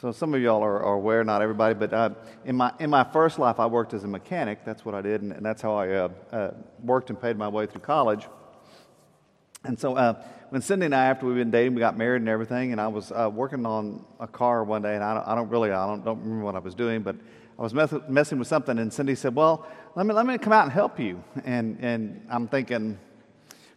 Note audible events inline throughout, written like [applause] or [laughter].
So some of y'all are, are aware, not everybody, but uh, in, my, in my first life, I worked as a mechanic. That's what I did, and, and that's how I uh, uh, worked and paid my way through college. And so uh, when Cindy and I, after we've been dating, we got married and everything, and I was uh, working on a car one day, and I don't, I don't really, I don't, don't, remember what I was doing, but I was mess- messing with something, and Cindy said, "Well, let me let me come out and help you." And and I'm thinking,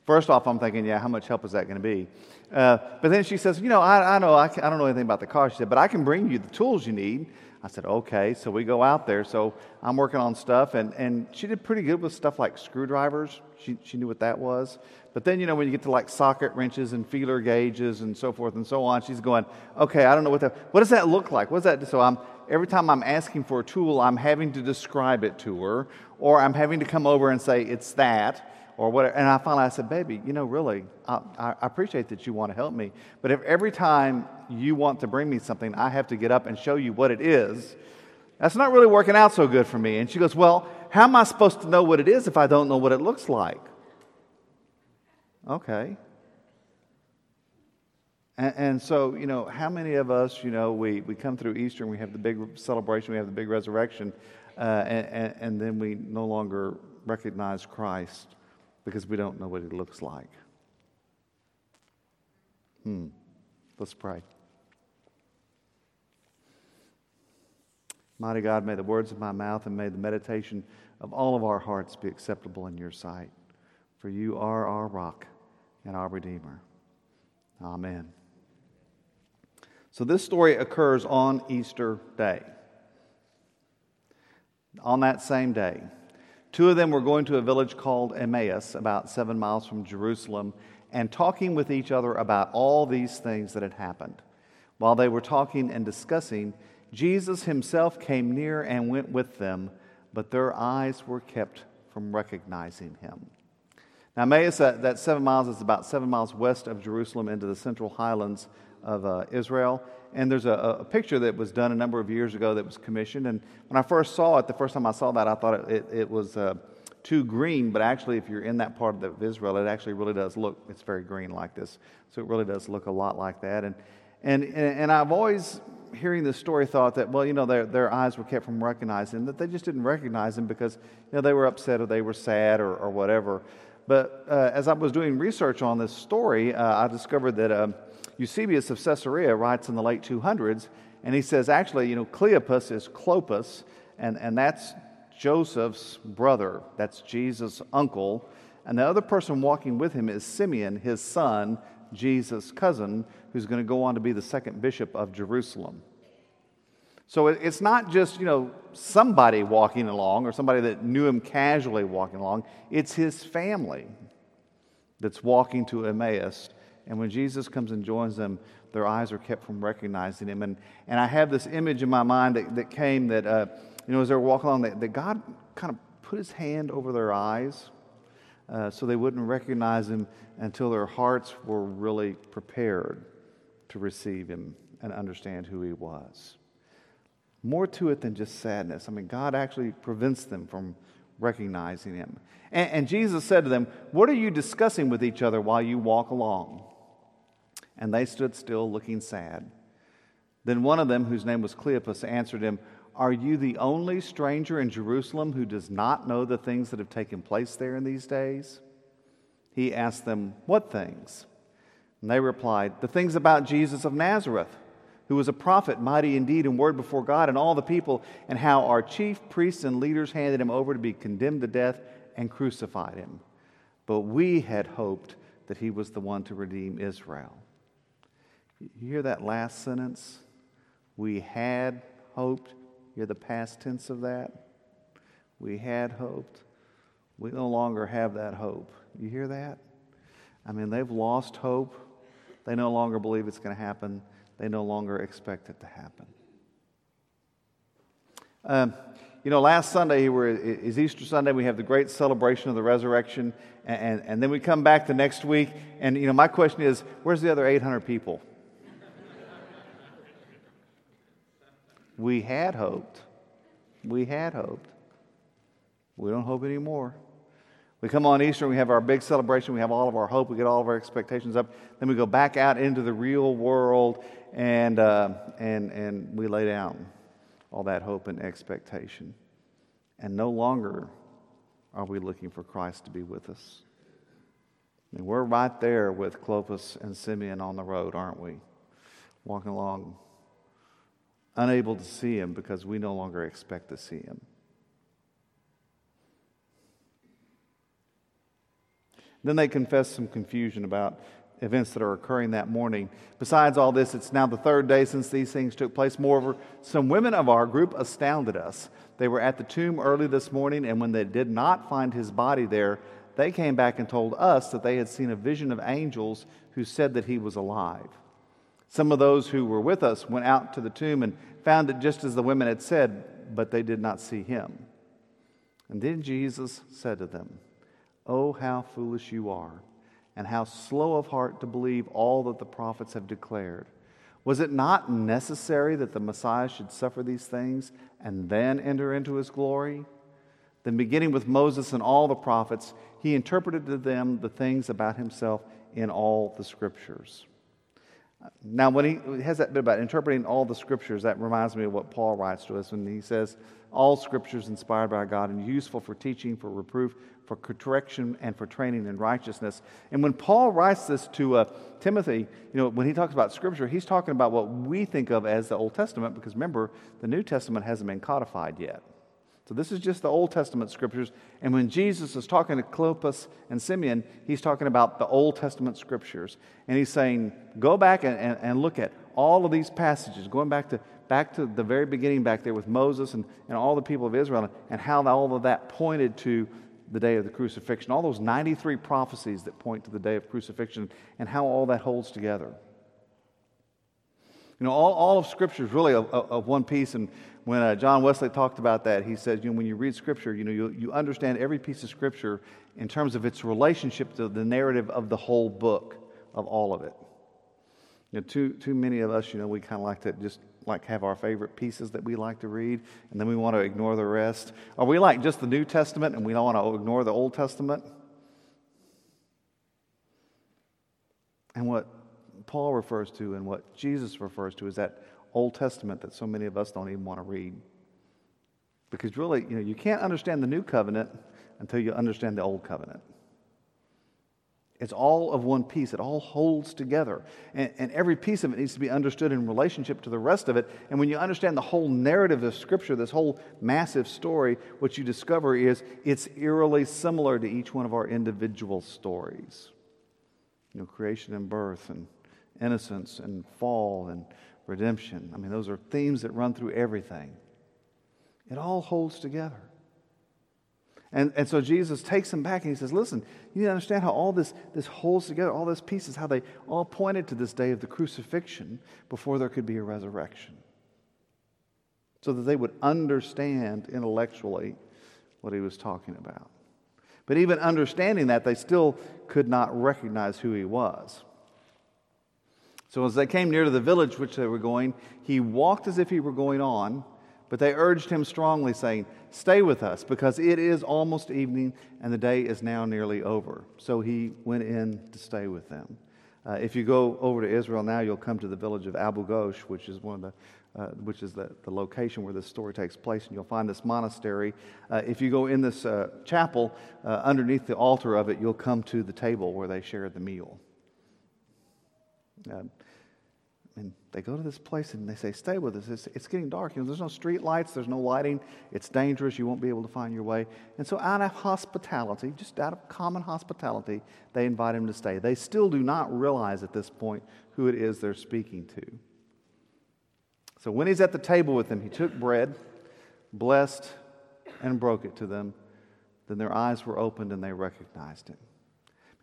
first off, I'm thinking, yeah, how much help is that going to be? Uh, but then she says, "You know, I, I know I, can, I don't know anything about the car." She said, "But I can bring you the tools you need." I said, okay. So we go out there. So I'm working on stuff, and, and she did pretty good with stuff like screwdrivers. She, she knew what that was. But then, you know, when you get to like socket wrenches and feeler gauges and so forth and so on, she's going, okay, I don't know what that, what does that look like? What does that, so I'm, every time I'm asking for a tool, I'm having to describe it to her, or I'm having to come over and say, it's that or whatever. And I finally I said, baby, you know, really, I, I, appreciate that you want to help me. But if every time you want to bring me something, I have to get up and show you what it is, that's not really working out so good for me. And she goes, well, how am I supposed to know what it is if I don't know what it looks like? Okay. And, and, so, you know, how many of us, you know, we, we come through Easter and we have the big celebration, we have the big resurrection, uh, and, and, and then we no longer recognize Christ because we don't know what he looks like. Hmm. Let's pray. Mighty God, may the words of my mouth and may the meditation of all of our hearts be acceptable in your sight. For you are our rock and our Redeemer. Amen. So, this story occurs on Easter Day. On that same day, Two of them were going to a village called Emmaus, about seven miles from Jerusalem, and talking with each other about all these things that had happened. While they were talking and discussing, Jesus himself came near and went with them, but their eyes were kept from recognizing him. Now, Emmaus, that, that seven miles is about seven miles west of Jerusalem into the central highlands of uh, Israel. And there's a, a, picture that was done a number of years ago that was commissioned. And when I first saw it, the first time I saw that, I thought it, it, it was uh, too green. But actually, if you're in that part of, the, of Israel, it actually really does look, it's very green like this. So it really does look a lot like that. And, and, and I've always, hearing this story, thought that, well, you know, their, their eyes were kept from recognizing, that they just didn't recognize him because, you know, they were upset or they were sad or, or whatever. But uh, as I was doing research on this story, uh, I discovered that. Eusebius of Caesarea writes in the late 200s, and he says, actually, you know, Cleopas is Clopas, and, and that's Joseph's brother. That's Jesus' uncle. And the other person walking with him is Simeon, his son, Jesus' cousin, who's going to go on to be the second bishop of Jerusalem. So it's not just, you know, somebody walking along or somebody that knew him casually walking along. It's his family that's walking to Emmaus and when Jesus comes and joins them, their eyes are kept from recognizing him. And, and I have this image in my mind that, that came that, uh, you know, as they were walking along, that, that God kind of put his hand over their eyes uh, so they wouldn't recognize him until their hearts were really prepared to receive him and understand who he was. More to it than just sadness. I mean, God actually prevents them from recognizing him. And, and Jesus said to them, What are you discussing with each other while you walk along? And they stood still, looking sad. Then one of them, whose name was Cleopas, answered him, Are you the only stranger in Jerusalem who does not know the things that have taken place there in these days? He asked them, What things? And they replied, The things about Jesus of Nazareth, who was a prophet, mighty indeed in word before God and all the people, and how our chief priests and leaders handed him over to be condemned to death and crucified him. But we had hoped that he was the one to redeem Israel. You hear that last sentence? We had hoped. You're the past tense of that. We had hoped. We no longer have that hope. You hear that? I mean, they've lost hope. They no longer believe it's going to happen. They no longer expect it to happen. Um, you know, last Sunday is Easter Sunday. We have the great celebration of the resurrection, and, and, and then we come back the next week. And you know, my question is, where's the other 800 people? We had hoped. We had hoped. We don't hope anymore. We come on Easter, we have our big celebration, we have all of our hope, we get all of our expectations up. Then we go back out into the real world and, uh, and, and we lay down all that hope and expectation. And no longer are we looking for Christ to be with us. And we're right there with Clopas and Simeon on the road, aren't we? Walking along, unable to see him because we no longer expect to see him. Then they confess some confusion about events that are occurring that morning. Besides all this, it's now the third day since these things took place. Moreover, some women of our group astounded us. They were at the tomb early this morning, and when they did not find his body there, they came back and told us that they had seen a vision of angels who said that he was alive. Some of those who were with us went out to the tomb and found it just as the women had said, but they did not see him. And then Jesus said to them, Oh, how foolish you are, and how slow of heart to believe all that the prophets have declared. Was it not necessary that the Messiah should suffer these things and then enter into his glory? Then, beginning with Moses and all the prophets, he interpreted to them the things about himself in all the scriptures. Now, when he has that bit about interpreting all the scriptures, that reminds me of what Paul writes to us when he says, All scriptures inspired by God and useful for teaching, for reproof, for correction, and for training in righteousness. And when Paul writes this to uh, Timothy, you know, when he talks about scripture, he's talking about what we think of as the Old Testament, because remember, the New Testament hasn't been codified yet. So this is just the Old Testament scriptures. And when Jesus is talking to Clopas and Simeon, he's talking about the Old Testament scriptures. And he's saying, go back and, and, and look at all of these passages, going back to, back to the very beginning back there with Moses and, and all the people of Israel, and how all of that pointed to the day of the crucifixion. All those 93 prophecies that point to the day of crucifixion and how all that holds together. You know, all, all of Scripture is really of, of one piece, and when uh, John Wesley talked about that, he says, you know, when you read Scripture, you know, you, you understand every piece of Scripture in terms of its relationship to the narrative of the whole book, of all of it. You know, too, too many of us, you know, we kind of like to just like have our favorite pieces that we like to read, and then we want to ignore the rest. Are we like just the New Testament and we don't want to ignore the Old Testament? And what Paul refers to and what Jesus refers to is that Old Testament that so many of us don't even want to read. Because really, you know, you can't understand the new covenant until you understand the old covenant. It's all of one piece. It all holds together. And, and, every piece of it needs to be understood in relationship to the rest of it. And when you understand the whole narrative of Scripture, this whole massive story, what you discover is it's eerily similar to each one of our individual stories. You know, creation and birth, and innocence, and fall, and redemption. I mean, those are themes that run through everything. It all holds together. And, and so Jesus takes them back and he says, Listen, you need to understand how all this, this holds together, all these pieces, how they all pointed to this day of the crucifixion before there could be a resurrection. So that they would understand intellectually what he was talking about. But even understanding that, they still could not recognize who he was. So as they came near to the village which they were going, he walked as if he were going on, but they urged him strongly, saying, Stay with us, because it is almost evening, and the day is now nearly over. So he went in to stay with them. Uh, if you go over to Israel now, you'll come to the village of Abu Ghosh, which is one of the uh, which is the, the location where this story takes place, and you'll find this monastery. Uh, if you go in this uh, chapel, uh, underneath the altar of it, you'll come to the table where they shared the meal. They go to this place and they say, Stay with us. It's, it's getting dark. You know, there's no street lights, there's no lighting. It's dangerous. You won't be able to find your way. And so, out of hospitality, just out of common hospitality, they invite him to stay. They still do not realize at this point who it is they're speaking to. So, when he's at the table with them, he took bread, blessed, and broke it to them. Then their eyes were opened and they recognized him.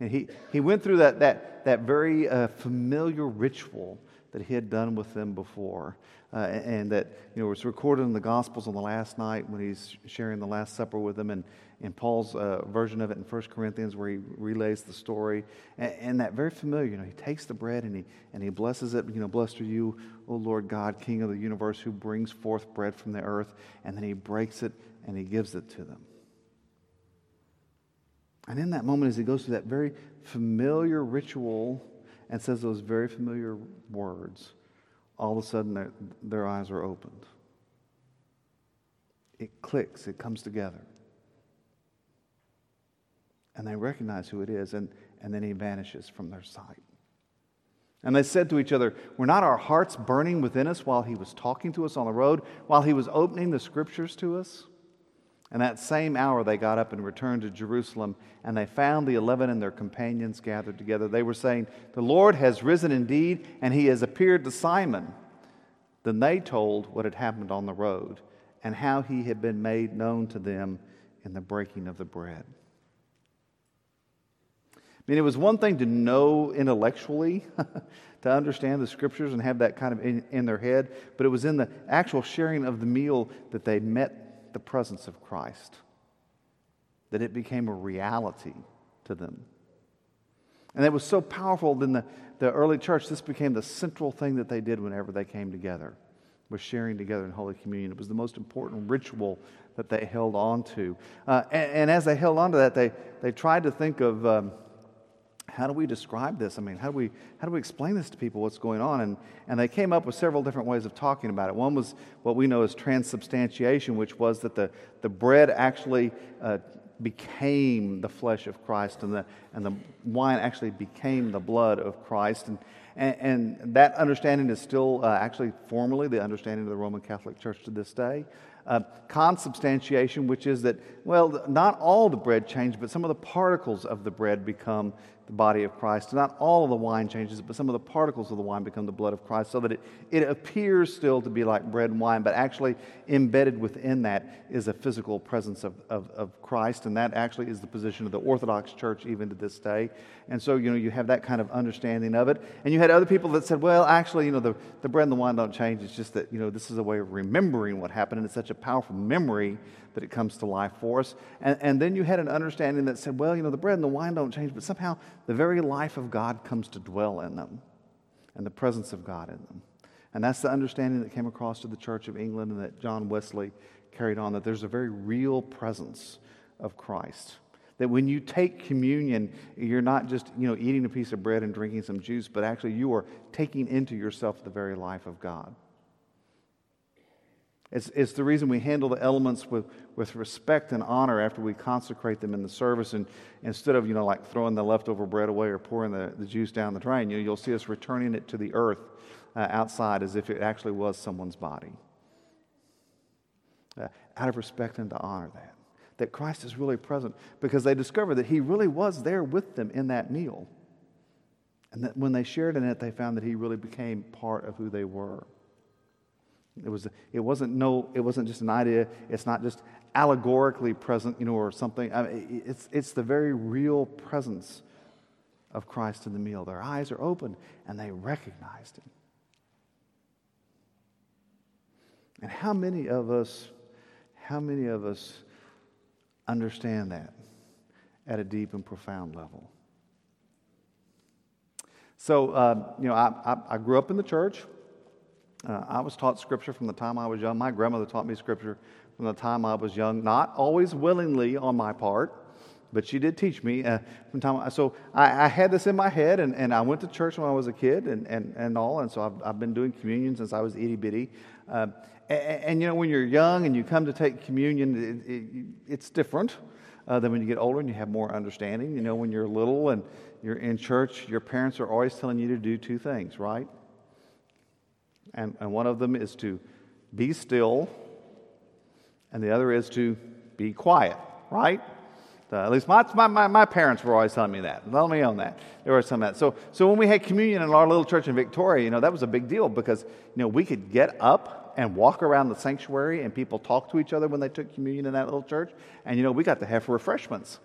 And he, he went through that, that, that very uh, familiar ritual that he had done with them before. Uh, and that you know was recorded in the Gospels on the last night when he's sharing the Last Supper with them, and in Paul's uh, version of it in 1 Corinthians where he relays the story. And, and, that very familiar, you know, he takes the bread and he, and he blesses it. You know, blessed are you, O Lord God, King of the universe, who brings forth bread from the earth. And then he breaks it and he gives it to them. And in that moment, as he goes through that very familiar ritual and says those very familiar words, all of a sudden their, their eyes are opened. It clicks, it comes together. And they recognize who it is, and, and then he vanishes from their sight. And they said to each other, Were not our hearts burning within us while he was talking to us on the road, while he was opening the scriptures to us? And that same hour they got up and returned to Jerusalem, and they found the eleven and their companions gathered together. They were saying, The Lord has risen indeed, and he has appeared to Simon. Then they told what had happened on the road and how he had been made known to them in the breaking of the bread. I mean, it was one thing to know intellectually, [laughs] to understand the scriptures and have that kind of in, in, their head, but it was in the actual sharing of the meal that they met the presence of Christ, that it became a reality to them. And it was so powerful in the, the early church, this became the central thing that they did whenever they came together, was sharing together in Holy Communion. It was the most important ritual that they held on to. Uh, and, and, as they held on to that, they, they tried to think of. Um, how do we describe this? I mean, how do we, how do we explain this to people, what's going on? And, and they came up with several different ways of talking about it. One was what we know as transubstantiation, which was that the, the bread actually uh, became the flesh of Christ and the, and the wine actually became the blood of Christ. And, and, and that understanding is still uh, actually formally the understanding of the Roman Catholic Church to this day. Uh, consubstantiation, which is that, well, not all the bread changed, but some of the particles of the bread become the body of Christ. Not all of the wine changes, but some of the particles of the wine become the blood of Christ, so that it, it appears still to be like bread and wine, but actually embedded within that is a physical presence of, of, of Christ, and that actually is the position of the Orthodox Church even to this day. And so, you know, you have that kind of understanding of it. And you had other people that said, well, actually, you know, the, the bread and the wine don't change. It's just that, you know, this is a way of remembering what happened, and it's such a powerful memory that it comes to life for us. And, and then you had an understanding that said, well, you know, the bread and the wine don't change, but somehow the very life of God comes to dwell in them and the presence of God in them. And that's the understanding that came across to the Church of England and that John Wesley carried on that there's a very real presence of Christ. That when you take communion, you're not just you know, eating a piece of bread and drinking some juice, but actually you are taking into yourself the very life of God. It's, it's the reason we handle the elements with, with respect and honor after we consecrate them in the service. And instead of, you know, like throwing the leftover bread away or pouring the, the juice down the drain, you you'll see us returning it to the earth uh, outside as if it actually was someone's body. Uh, out of respect and to honor that. That Christ is really present because they discovered that He really was there with them in that meal. And that when they shared in it, they found that He really became part of who they were. It, was, it, wasn't no, it wasn't just an idea. It's not just allegorically present, you know, or something. I mean, it's, it's the very real presence of Christ in the meal. Their eyes are open and they recognized him. And how many of us, how many of us understand that at a deep and profound level? So, uh, you know, I, I, I grew up in the church. Uh, I was taught scripture from the time I was young. My grandmother taught me scripture from the time I was young, not always willingly on my part, but she did teach me uh, from time. So I, I, had this in my head, and, and I went to church when I was a kid and, and, and all, and so I've, I've been doing communion since I was itty bitty. Uh, and, and, you know, when you're young and you come to take communion, it, it, it's different uh, than when you get older and you have more understanding. You know, when you're little and you're in church, your parents are always telling you to do two things, right? And, and one of them is to be still, and the other is to be quiet, right? Uh, at least my, my, my, parents were always telling me that. Let me own that. They were telling that. So, so when we had communion in our little church in Victoria, you know, that was a big deal because, you know, we could get up and walk around the sanctuary and people talk to each other when they took communion in that little church. And, you know, we got to have refreshments.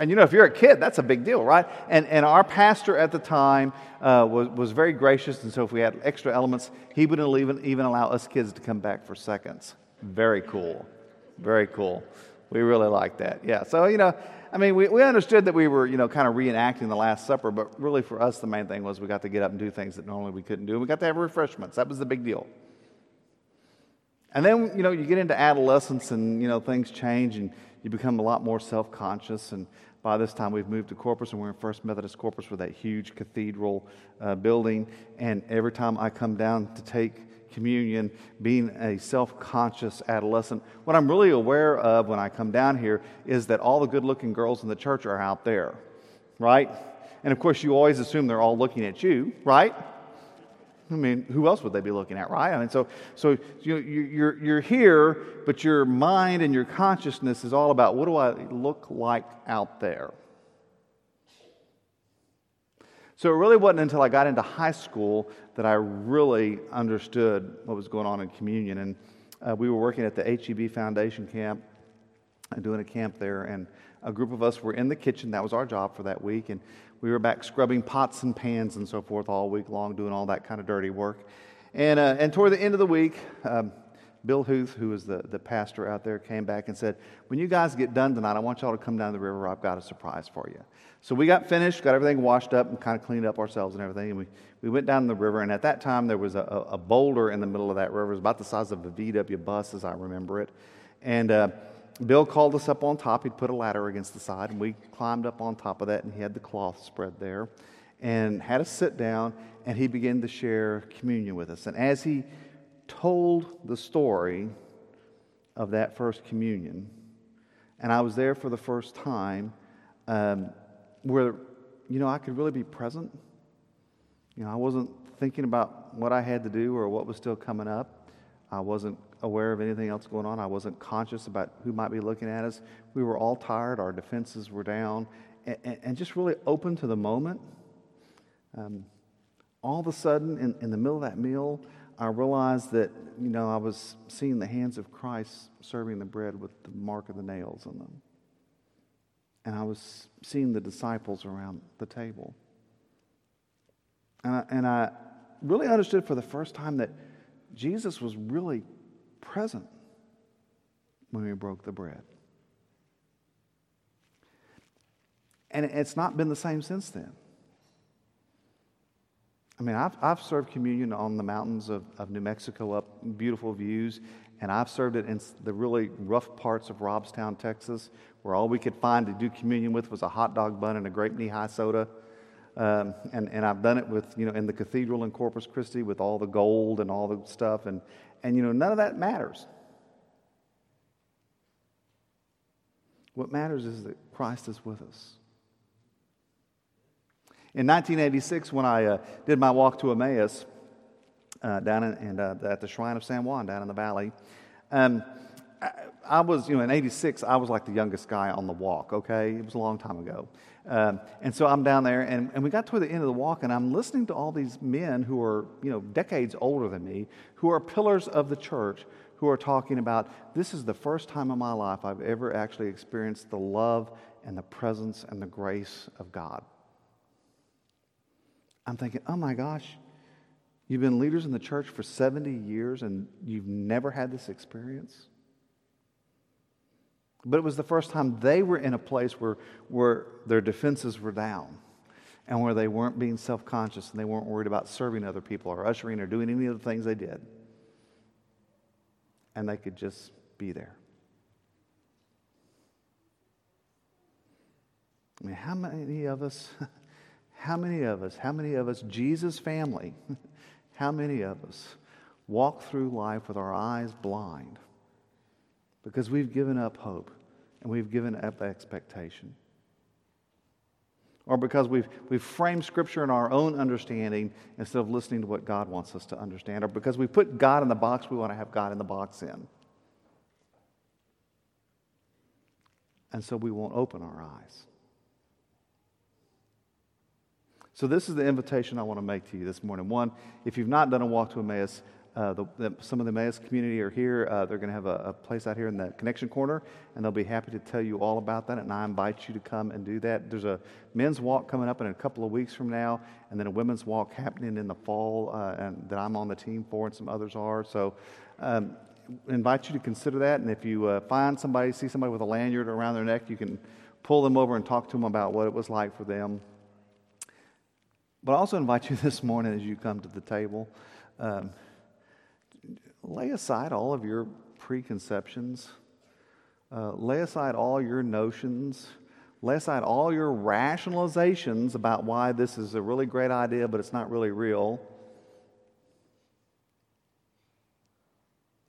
And you know, if you're a kid, that's a big deal, right? And, and our pastor at the time uh, was, was very gracious. And so if we had extra elements, he wouldn't even, even allow us kids to come back for seconds. Very cool. Very cool. We really liked that. Yeah. So, you know, I mean, we, we understood that we were, you know, kind of reenacting the Last Supper, but really for us, the main thing was we got to get up and do things that normally we couldn't do. We got to have refreshments. That was the big deal. And then, you know, you get into adolescence and, you know, things change and you become a lot more self conscious. And by this time, we've moved to Corpus, and we're in First Methodist Corpus with that huge cathedral uh, building. And every time I come down to take communion, being a self conscious adolescent, what I'm really aware of when I come down here is that all the good looking girls in the church are out there, right? And of course, you always assume they're all looking at you, right? I mean, who else would they be looking at, right? I mean, so, so you, you're, you're here, but your mind and your consciousness is all about what do I look like out there? So it really wasn't until I got into high school that I really understood what was going on in communion. And uh, we were working at the HEB Foundation camp, doing a camp there, and a group of us were in the kitchen. That was our job for that week. And we were back scrubbing pots and pans and so forth all week long, doing all that kind of dirty work. And, uh, and toward the end of the week, um, Bill Huth, who was the, the pastor out there, came back and said, When you guys get done tonight, I want y'all to come down the river. I've got a surprise for you. So we got finished, got everything washed up, and kind of cleaned up ourselves and everything. And we, we went down the river. And at that time, there was a, a boulder in the middle of that river. It was about the size of a VW bus, as I remember it. And uh, Bill called us up on top. He'd put a ladder against the side, and we climbed up on top of that, and he had the cloth spread there and had us sit down, and he began to share communion with us. And as he told the story of that first communion, and I was there for the first time, um, where, you know, I could really be present. You know, I wasn't thinking about what I had to do or what was still coming up. I wasn't aware of anything else going on. I wasn't conscious about who might be looking at us. We were all tired, our defenses were down, and, and just really open to the moment. Um, all of a sudden, in, in the middle of that meal, I realized that, you know, I was seeing the hands of Christ serving the bread with the mark of the nails in them. And I was seeing the disciples around the table. And I, and I really understood for the first time that Jesus was really present when we broke the bread. And it's not been the same since then. I mean, I've, I've served communion on the mountains of, of New Mexico up beautiful views, and I've served it in the really rough parts of Robstown, Texas, where all we could find to do communion with was a hot dog bun and a grape Nehi soda. Um, and, and I've done it with, you know, in the cathedral in Corpus Christi with all the gold and all the stuff. And, and, you know, none of that matters. What matters is that Christ is with us. In 1986, when I uh, did my walk to Emmaus uh, down in, and, uh, at the Shrine of San Juan down in the valley, um, I, I, was, you know, in 86, I was like the youngest guy on the walk, okay? It was a long time ago. Um, and so I'm down there, and, and we got toward the end of the walk, and I'm listening to all these men who are, you know, decades older than me, who are pillars of the church, who are talking about this is the first time in my life I've ever actually experienced the love and the presence and the grace of God. I'm thinking, oh my gosh, you've been leaders in the church for 70 years and you've never had this experience? But it was the first time they were in a place where, where their defenses were down and where they weren't being self conscious and they weren't worried about serving other people or ushering or doing any of the things they did. And they could just be there. I mean, how many of us, [laughs] how many of us, how many of us, Jesus family, [laughs] how many of us walk through life with our eyes blind? Because we've given up hope and we've given up expectation. Or because we've, we've framed Scripture in our own understanding instead of listening to what God wants us to understand. Or because we put God in the box we want to have God in the box in. And so we won't open our eyes. So, this is the invitation I want to make to you this morning. One, if you've not done a walk to Emmaus, uh, the, the, some of the Emmaus community are here. Uh, they're going to have a, a, place out here in the connection corner, and they'll be happy to tell you all about that. And I invite you to come and do that. There's a men's walk coming up in a couple of weeks from now, and then a women's walk happening in the fall uh, and that I'm on the team for, and some others are. So, um, invite you to consider that. And if you uh, find somebody, see somebody with a lanyard around their neck, you can pull them over and talk to them about what it was like for them. But I also invite you [laughs] this morning as you come to the table. Um, lay aside all of your preconceptions Uh, lay aside all your notions, lay aside all your rationalizations about why this is a really great idea, but it's not really real.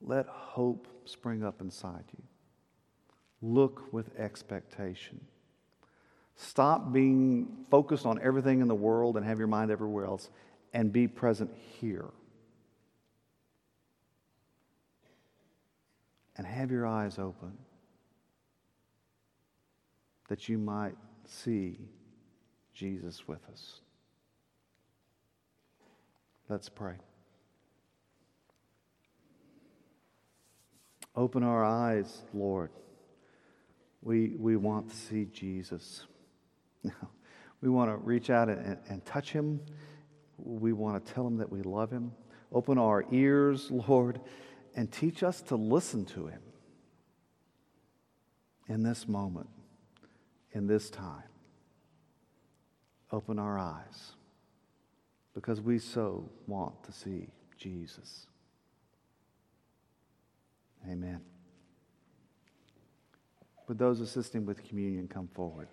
Let hope spring up inside you. Look with expectation. Stop being focused on everything in the world and have your mind everywhere else and be present here. And have your eyes open that you might see Jesus with us. Let's pray. Open our eyes, Lord. We, we want to see Jesus. [laughs] we want to reach out and, and touch him. We want to tell him that we love him. Open our ears, Lord, and teach us to listen to him in this moment, in this time. Open our eyes because we so want to see Jesus. Amen. Would those assisting with communion come forward?